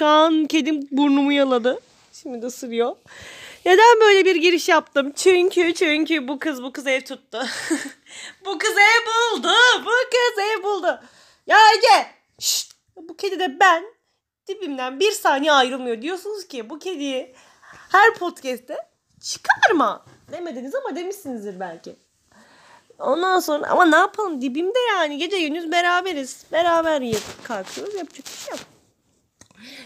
Şu an kedim burnumu yaladı. Şimdi de ısırıyor. Neden böyle bir giriş yaptım? Çünkü çünkü bu kız bu kız ev tuttu. bu kız ev buldu. Bu kız ev buldu. Ya Ege. Şşt. Bu kedi de ben dibimden bir saniye ayrılmıyor. Diyorsunuz ki bu kediyi her podcast'te çıkarma demediniz ama demişsinizdir belki. Ondan sonra ama ne yapalım dibimde yani gece gündüz beraberiz. Beraber yatıp kalkıyoruz yapacak bir şey yok.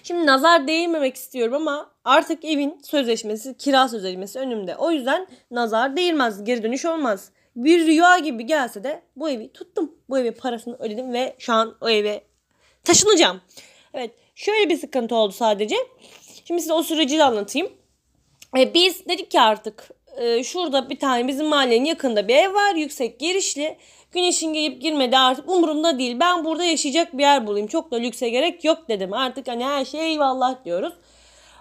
Şimdi nazar değmemek istiyorum ama artık evin sözleşmesi, kira sözleşmesi önümde. O yüzden nazar değilmez, geri dönüş olmaz. Bir rüya gibi gelse de bu evi tuttum. Bu evi parasını ödedim ve şu an o eve taşınacağım. Evet şöyle bir sıkıntı oldu sadece. Şimdi size o süreci de anlatayım. E, biz dedik ki artık e, şurada bir tane bizim mahallenin yakında bir ev var. Yüksek girişli. Güneşin gelip girmedi artık umurumda değil. Ben burada yaşayacak bir yer bulayım. Çok da lükse gerek yok dedim. Artık hani her şey eyvallah diyoruz.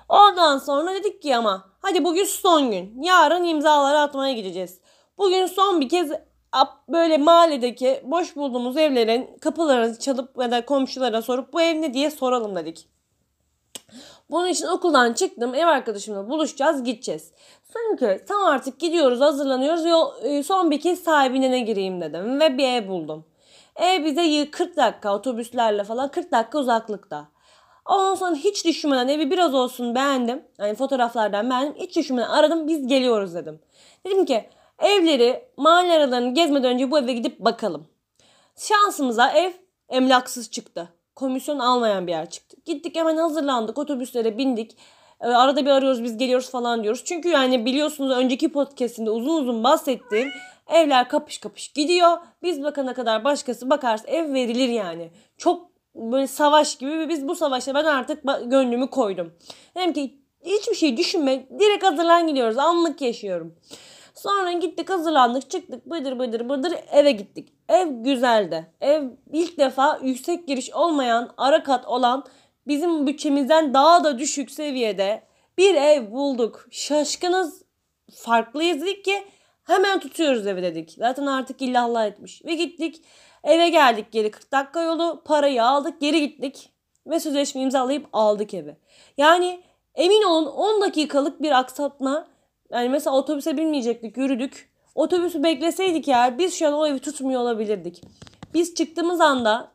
Ondan sonra dedik ki ama hadi bugün son gün. Yarın imzaları atmaya gideceğiz. Bugün son bir kez böyle mahalledeki boş bulduğumuz evlerin kapılarını çalıp ya da komşulara sorup bu ev ne diye soralım dedik. Bunun için okuldan çıktım. Ev arkadaşımla buluşacağız, gideceğiz. Çünkü tam artık gidiyoruz, hazırlanıyoruz. Yol, e, son bir kez sahibine gireyim dedim ve bir ev buldum. Ev bize 40 dakika otobüslerle falan 40 dakika uzaklıkta. Ondan sonra hiç düşünmeden evi biraz olsun beğendim. Yani fotoğraflardan beğendim. Hiç düşünmeden aradım biz geliyoruz dedim. Dedim ki evleri mahalle aralarını gezmeden önce bu eve gidip bakalım. Şansımıza ev emlaksız çıktı komisyon almayan bir yer çıktı. Gittik hemen hazırlandık otobüslere bindik. Ee, arada bir arıyoruz biz geliyoruz falan diyoruz. Çünkü yani biliyorsunuz önceki podcastinde uzun uzun bahsettiğim evler kapış kapış gidiyor. Biz bakana kadar başkası bakarsa ev verilir yani. Çok böyle savaş gibi ve biz bu savaşta ben artık gönlümü koydum. Dedim ki hiçbir şey düşünme direkt hazırlan gidiyoruz anlık yaşıyorum. Sonra gittik hazırlandık çıktık bıdır bıdır bıdır eve gittik. Ev güzeldi. Ev ilk defa yüksek giriş olmayan ara kat olan bizim bütçemizden daha da düşük seviyede bir ev bulduk. Şaşkınız farklıyız dedik ki hemen tutuyoruz evi dedik. Zaten artık illallah etmiş. Ve gittik eve geldik geri 40 dakika yolu parayı aldık geri gittik. Ve sözleşme imzalayıp aldık evi. Yani emin olun 10 dakikalık bir aksatma yani mesela otobüse binmeyecektik yürüdük. Otobüsü bekleseydik eğer biz şu an o evi tutmuyor olabilirdik. Biz çıktığımız anda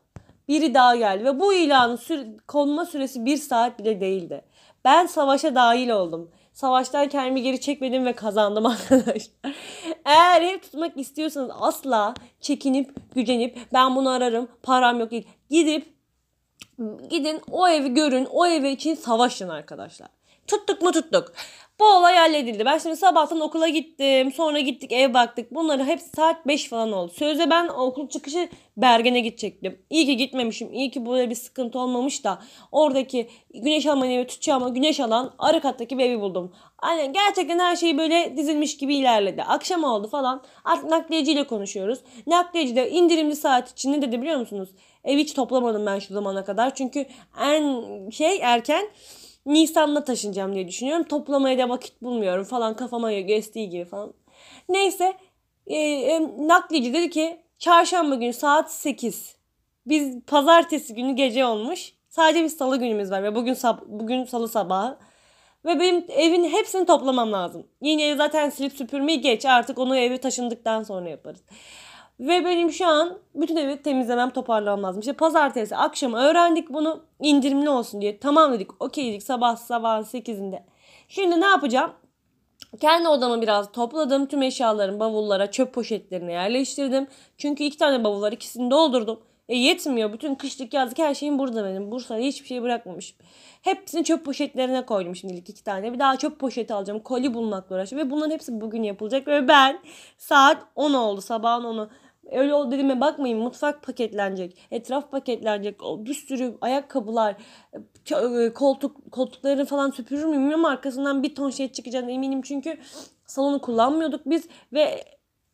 biri daha geldi ve bu ilanın süre, konma süresi bir saat bile değildi. Ben savaşa dahil oldum. Savaştan kendimi geri çekmedim ve kazandım arkadaşlar. Eğer ev tutmak istiyorsanız asla çekinip gücenip ben bunu ararım param yok değil. Gidip gidin o evi görün o evi için savaşın arkadaşlar. Tuttuk mu tuttuk. Bu olay halledildi. Ben şimdi sabahtan okula gittim. Sonra gittik ev baktık. Bunları hepsi saat 5 falan oldu. Sözde ben okul çıkışı Bergen'e gidecektim. İyi ki gitmemişim. İyi ki böyle bir sıkıntı olmamış da oradaki güneş alman evi tutacağıma güneş alan arı kattaki bir evi buldum. Aynen gerçekten her şey böyle dizilmiş gibi ilerledi. Akşam oldu falan. Artık nakliyeciyle konuşuyoruz. Nakliyeci de indirimli saat için ne dedi biliyor musunuz? Ev hiç toplamadım ben şu zamana kadar. Çünkü en şey erken Nisan'da taşınacağım diye düşünüyorum. Toplamaya da vakit bulmuyorum falan kafama geçtiği gibi falan. Neyse e, e, naklici dedi ki çarşamba günü saat 8. Biz pazartesi günü gece olmuş. Sadece bir salı günümüz var ve bugün sab- bugün salı sabahı. Ve benim evin hepsini toplamam lazım. Yeni ev zaten silip süpürmeyi geç. Artık onu evi taşındıktan sonra yaparız. Ve benim şu an bütün evi temizlemem toparlamam lazım. İşte pazartesi akşam öğrendik bunu indirimli olsun diye. Tamam dedik okey dedik sabah sabah 8'inde. Şimdi ne yapacağım? Kendi odamı biraz topladım. Tüm eşyalarımı bavullara, çöp poşetlerine yerleştirdim. Çünkü iki tane bavul var. ikisini doldurdum. E yetmiyor. Bütün kışlık yazlık her şeyim burada benim. Bursa'da hiçbir şey bırakmamışım. Hepsini çöp poşetlerine koydum şimdilik iki tane. Bir daha çöp poşeti alacağım. Koli bulmakla uğraşıyorum. Ve bunların hepsi bugün yapılacak. Ve ben saat 10 oldu. Sabahın 10'u. Öyle o dediğime bakmayın mutfak paketlenecek. Etraf paketlenecek. Bir sürü ayakkabılar, e, koltuk koltukları falan süpürür müyüm bilmiyorum. Arkasından bir ton şey çıkacağına eminim. Çünkü salonu kullanmıyorduk biz ve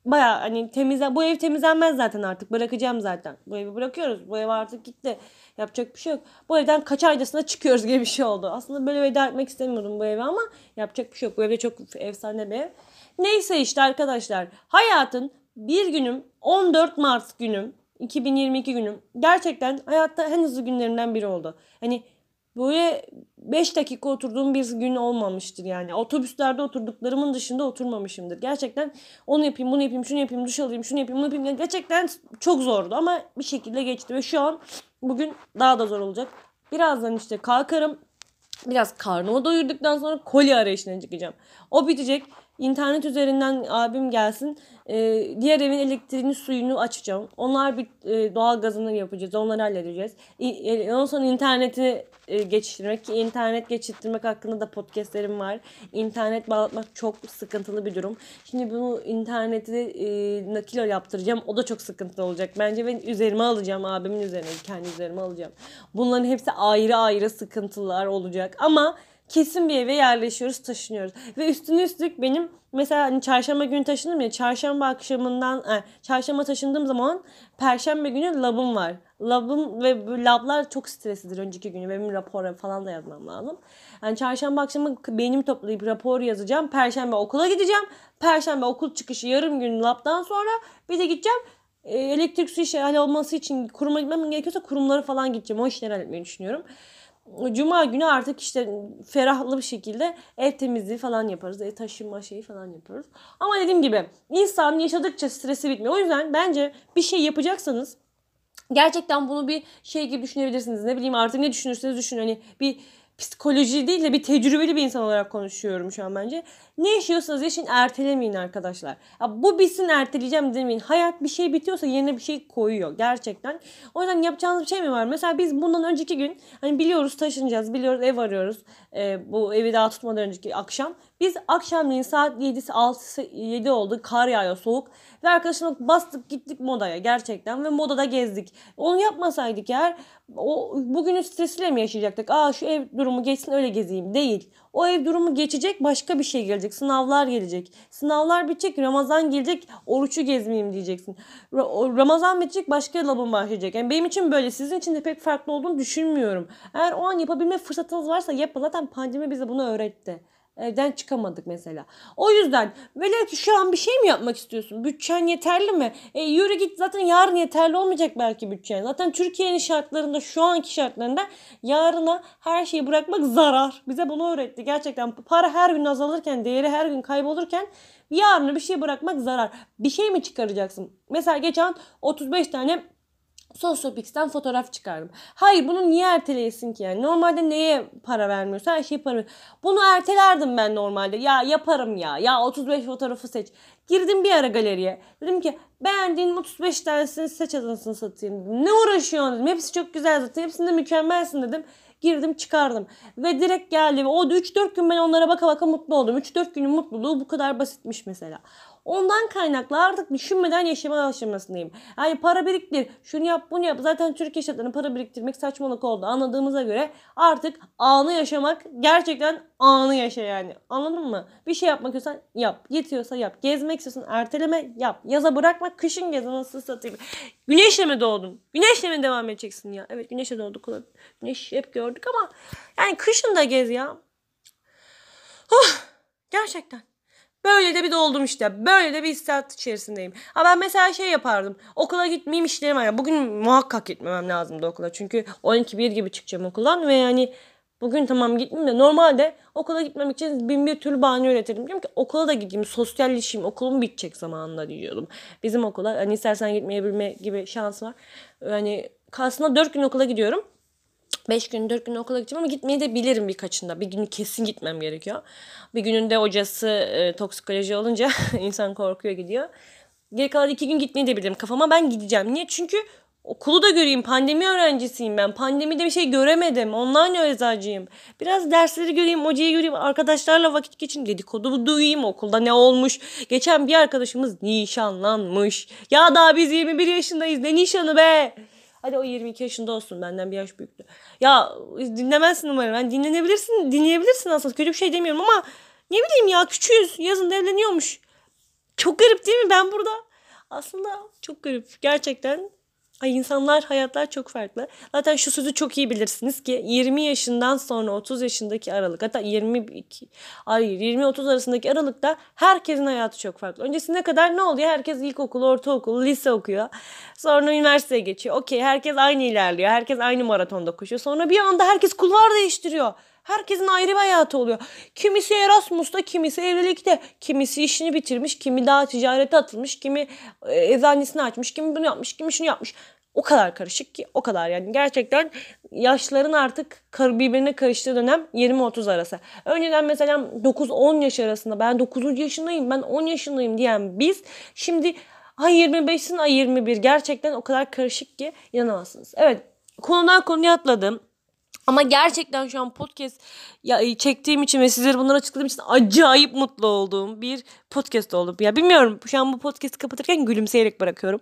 baya hani temizlen bu ev temizlenmez zaten artık bırakacağım zaten. Bu evi bırakıyoruz. Bu ev artık gitti. Yapacak bir şey yok. Bu evden kaç aydasına çıkıyoruz gibi bir şey oldu. Aslında böyle veda etmek istemiyordum bu eve ama yapacak bir şey yok. Bu evde çok efsane bir ev. Neyse işte arkadaşlar hayatın bir günüm 14 Mart günüm 2022 günüm gerçekten hayatta en hızlı günlerimden biri oldu. Hani böyle 5 dakika oturduğum bir gün olmamıştır yani. Otobüslerde oturduklarımın dışında oturmamışımdır. Gerçekten onu yapayım, bunu yapayım, şunu yapayım, duş alayım, şunu yapayım, bunu yapayım. Yani gerçekten çok zordu ama bir şekilde geçti ve şu an bugün daha da zor olacak. Birazdan işte kalkarım. Biraz karnımı doyurduktan sonra kolye arayışına çıkacağım. O bitecek. İnternet üzerinden abim gelsin. Ee, diğer evin elektriğini suyunu açacağım. Onlar bir e, doğal gazını yapacağız. Onları halledeceğiz. E, ondan sonra interneti e, geçiştirmek ki internet geçiştirmek hakkında da podcastlerim var. İnternet bağlatmak çok sıkıntılı bir durum. Şimdi bunu interneti e, nakil yaptıracağım. O da çok sıkıntılı olacak. Bence ben üzerime alacağım. Abimin üzerine kendi üzerime alacağım. Bunların hepsi ayrı ayrı sıkıntılar olacak. Ama kesin bir eve yerleşiyoruz, taşınıyoruz. Ve üstüne üstlük benim mesela hani çarşamba günü taşındım ya çarşamba akşamından yani çarşamba taşındığım zaman perşembe günü labım var. Labım ve bu lablar çok streslidir önceki günü. Benim rapor falan da yazmam lazım. Yani çarşamba akşamı beynimi toplayıp rapor yazacağım. Perşembe okula gideceğim. Perşembe okul çıkışı yarım gün labdan sonra bir de gideceğim e, elektrik su işi olması için kuruma gitmem gerekiyorsa kurumları falan gideceğim. O işleri halletmeyi düşünüyorum. Cuma günü artık işte ferahlı bir şekilde ev temizliği falan yaparız. Ev taşınma şeyi falan yaparız. Ama dediğim gibi insan yaşadıkça stresi bitmiyor. O yüzden bence bir şey yapacaksanız gerçekten bunu bir şey gibi düşünebilirsiniz. Ne bileyim artık ne düşünürseniz düşünün. Hani bir psikoloji değil de bir tecrübeli bir insan olarak konuşuyorum şu an bence. Ne yaşıyorsanız yaşayın ertelemeyin arkadaşlar. Ya bu bitsin erteleyeceğim demeyin. Hayat bir şey bitiyorsa yerine bir şey koyuyor gerçekten. O yüzden yapacağınız bir şey mi var? Mesela biz bundan önceki gün hani biliyoruz taşınacağız, biliyoruz ev arıyoruz. Ee, bu evi daha tutmadan önceki akşam. Biz akşamleyin saat 7'si 6'sı 7 oldu. Kar yağıyor soğuk. Ve arkadaşımla bastık gittik modaya gerçekten. Ve modada gezdik. Onu yapmasaydık eğer o bugünün stresiyle mi yaşayacaktık? Aa şu ev durumu geçsin öyle gezeyim. Değil. O ev durumu geçecek başka bir şey gelecek. Sınavlar gelecek. Sınavlar bitecek. Ramazan gelecek. Oruçu gezmeyeyim diyeceksin. Ramazan bitecek başka labın başlayacak. Yani benim için böyle sizin için de pek farklı olduğunu düşünmüyorum. Eğer o an yapabilme fırsatınız varsa yapın. Zaten pandemi bize bunu öğretti. Evden çıkamadık mesela. O yüzden ki şu an bir şey mi yapmak istiyorsun? Bütçen yeterli mi? E, yürü git zaten yarın yeterli olmayacak belki bütçen. Zaten Türkiye'nin şartlarında şu anki şartlarında yarına her şeyi bırakmak zarar. Bize bunu öğretti. Gerçekten para her gün azalırken, değeri her gün kaybolurken yarına bir şey bırakmak zarar. Bir şey mi çıkaracaksın? Mesela geçen 35 tane Sosyopix'ten fotoğraf çıkardım. Hayır bunu niye erteleyesin ki yani? Normalde neye para vermiyorsun? Her şeyi para Bunu ertelerdim ben normalde. Ya yaparım ya. Ya 35 fotoğrafı seç. Girdim bir ara galeriye. Dedim ki beğendiğin 35 tanesini seç adını satayım. Ne uğraşıyorsun dedim. Hepsi çok güzel zaten. Hepsinde mükemmelsin dedim. Girdim çıkardım. Ve direkt geldi. O 3-4 gün ben onlara baka baka mutlu oldum. 3-4 günün mutluluğu bu kadar basitmiş mesela. Ondan kaynaklı artık düşünmeden yaşama aşamasındayım. Yani para biriktir, şunu yap bunu yap. Zaten Türkiye şartlarında para biriktirmek saçmalık oldu anladığımıza göre artık anı yaşamak gerçekten anı yaşa yani. Anladın mı? Bir şey yapmak istiyorsan yap. Yetiyorsa yap. Gezmek istiyorsan erteleme yap. Yaza bırakma kışın gez nasıl satayım. Güneşle mi doğdun? Güneşle mi devam edeceksin ya? Evet güneşle doğduk. Güneş hep gördük ama yani kışın da gez ya. Oh, gerçekten. Böyle de bir doldum işte. Böyle de bir hissiyat içerisindeyim. Ha ben mesela şey yapardım. Okula gitmeyeyim işlerim var. Bugün muhakkak gitmemem lazımdı okula. Çünkü 12-1 gibi çıkacağım okuldan ve yani bugün tamam gitmeyeyim de normalde okula gitmem için bin bir türlü bahane üretirdim. Diyorum ki okula da gideyim, sosyalleşeyim, okulum bitecek zamanında diyordum. Bizim okula hani istersen gitmeyebilme gibi şans var. Yani aslında 4 gün okula gidiyorum. 5 gün 4 gün okula gideceğim ama gitmeyi de bilirim birkaçında. Bir gün kesin gitmem gerekiyor. Bir gününde hocası e, toksikoloji olunca insan korkuyor gidiyor. Geri kalan 2 gün gitmeyi de bilirim kafama ben gideceğim. Niye? Çünkü okulu da göreyim. Pandemi öğrencisiyim ben. Pandemide bir şey göremedim. Online eczacıyım. Biraz dersleri göreyim, hocayı göreyim, arkadaşlarla vakit geçin. Dedikodu duyayım okulda ne olmuş. Geçen bir arkadaşımız nişanlanmış. Ya daha biz 21 yaşındayız. Ne nişanı be? Hadi o 22 yaşında olsun benden bir yaş büyüktü. Ya dinlemezsin umarım. Yani dinlenebilirsin, dinleyebilirsin aslında. Kötü bir şey demiyorum ama ne bileyim ya küçüğüz. Yazın evleniyormuş. Çok garip değil mi ben burada? Aslında çok garip. Gerçekten Ay insanlar, hayatlar çok farklı. Zaten şu sözü çok iyi bilirsiniz ki 20 yaşından sonra 30 yaşındaki aralık hatta 22 hayır 20-30 arasındaki aralıkta herkesin hayatı çok farklı. Öncesine kadar ne oluyor? Herkes ilkokul, ortaokul, lise okuyor. Sonra üniversiteye geçiyor. Okey herkes aynı ilerliyor. Herkes aynı maratonda koşuyor. Sonra bir anda herkes kulvar değiştiriyor. Herkesin ayrı bir hayatı oluyor. Kimisi Erasmus'ta, kimisi evlilikte, kimisi işini bitirmiş, kimi daha ticarete atılmış, kimi e, eczanesini açmış, kimi bunu yapmış, kimi şunu yapmış. O kadar karışık ki o kadar yani gerçekten yaşların artık birbirine karıştığı dönem 20-30 arası. Önceden mesela 9-10 yaş arasında ben 9. yaşındayım ben 10 yaşındayım diyen biz şimdi ay 25'sin ay 21 gerçekten o kadar karışık ki inanamazsınız. Evet konudan konuya atladım. Ama gerçekten şu an podcast ya, e, çektiğim için ve sizlere bunları açıkladığım için acayip mutlu olduğum bir podcast oldu. Ya bilmiyorum şu an bu podcast'i kapatırken gülümseyerek bırakıyorum.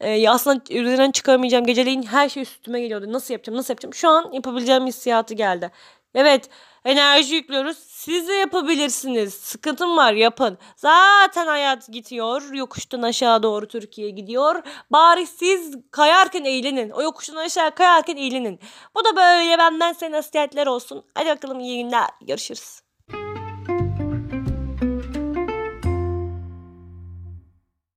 Ee, ya aslında üzerinden çıkamayacağım geceleyin her şey üstüme geliyordu. Nasıl yapacağım nasıl yapacağım. Şu an yapabileceğim hissiyatı geldi. Evet enerji yüklüyoruz. Siz de yapabilirsiniz. Sıkıntım var yapın. Zaten hayat gidiyor. Yokuştan aşağı doğru Türkiye gidiyor. Bari siz kayarken eğlenin. O yokuştan aşağı kayarken eğlenin. Bu da böyle benden size nasihatler olsun. Hadi bakalım iyi günler. Görüşürüz.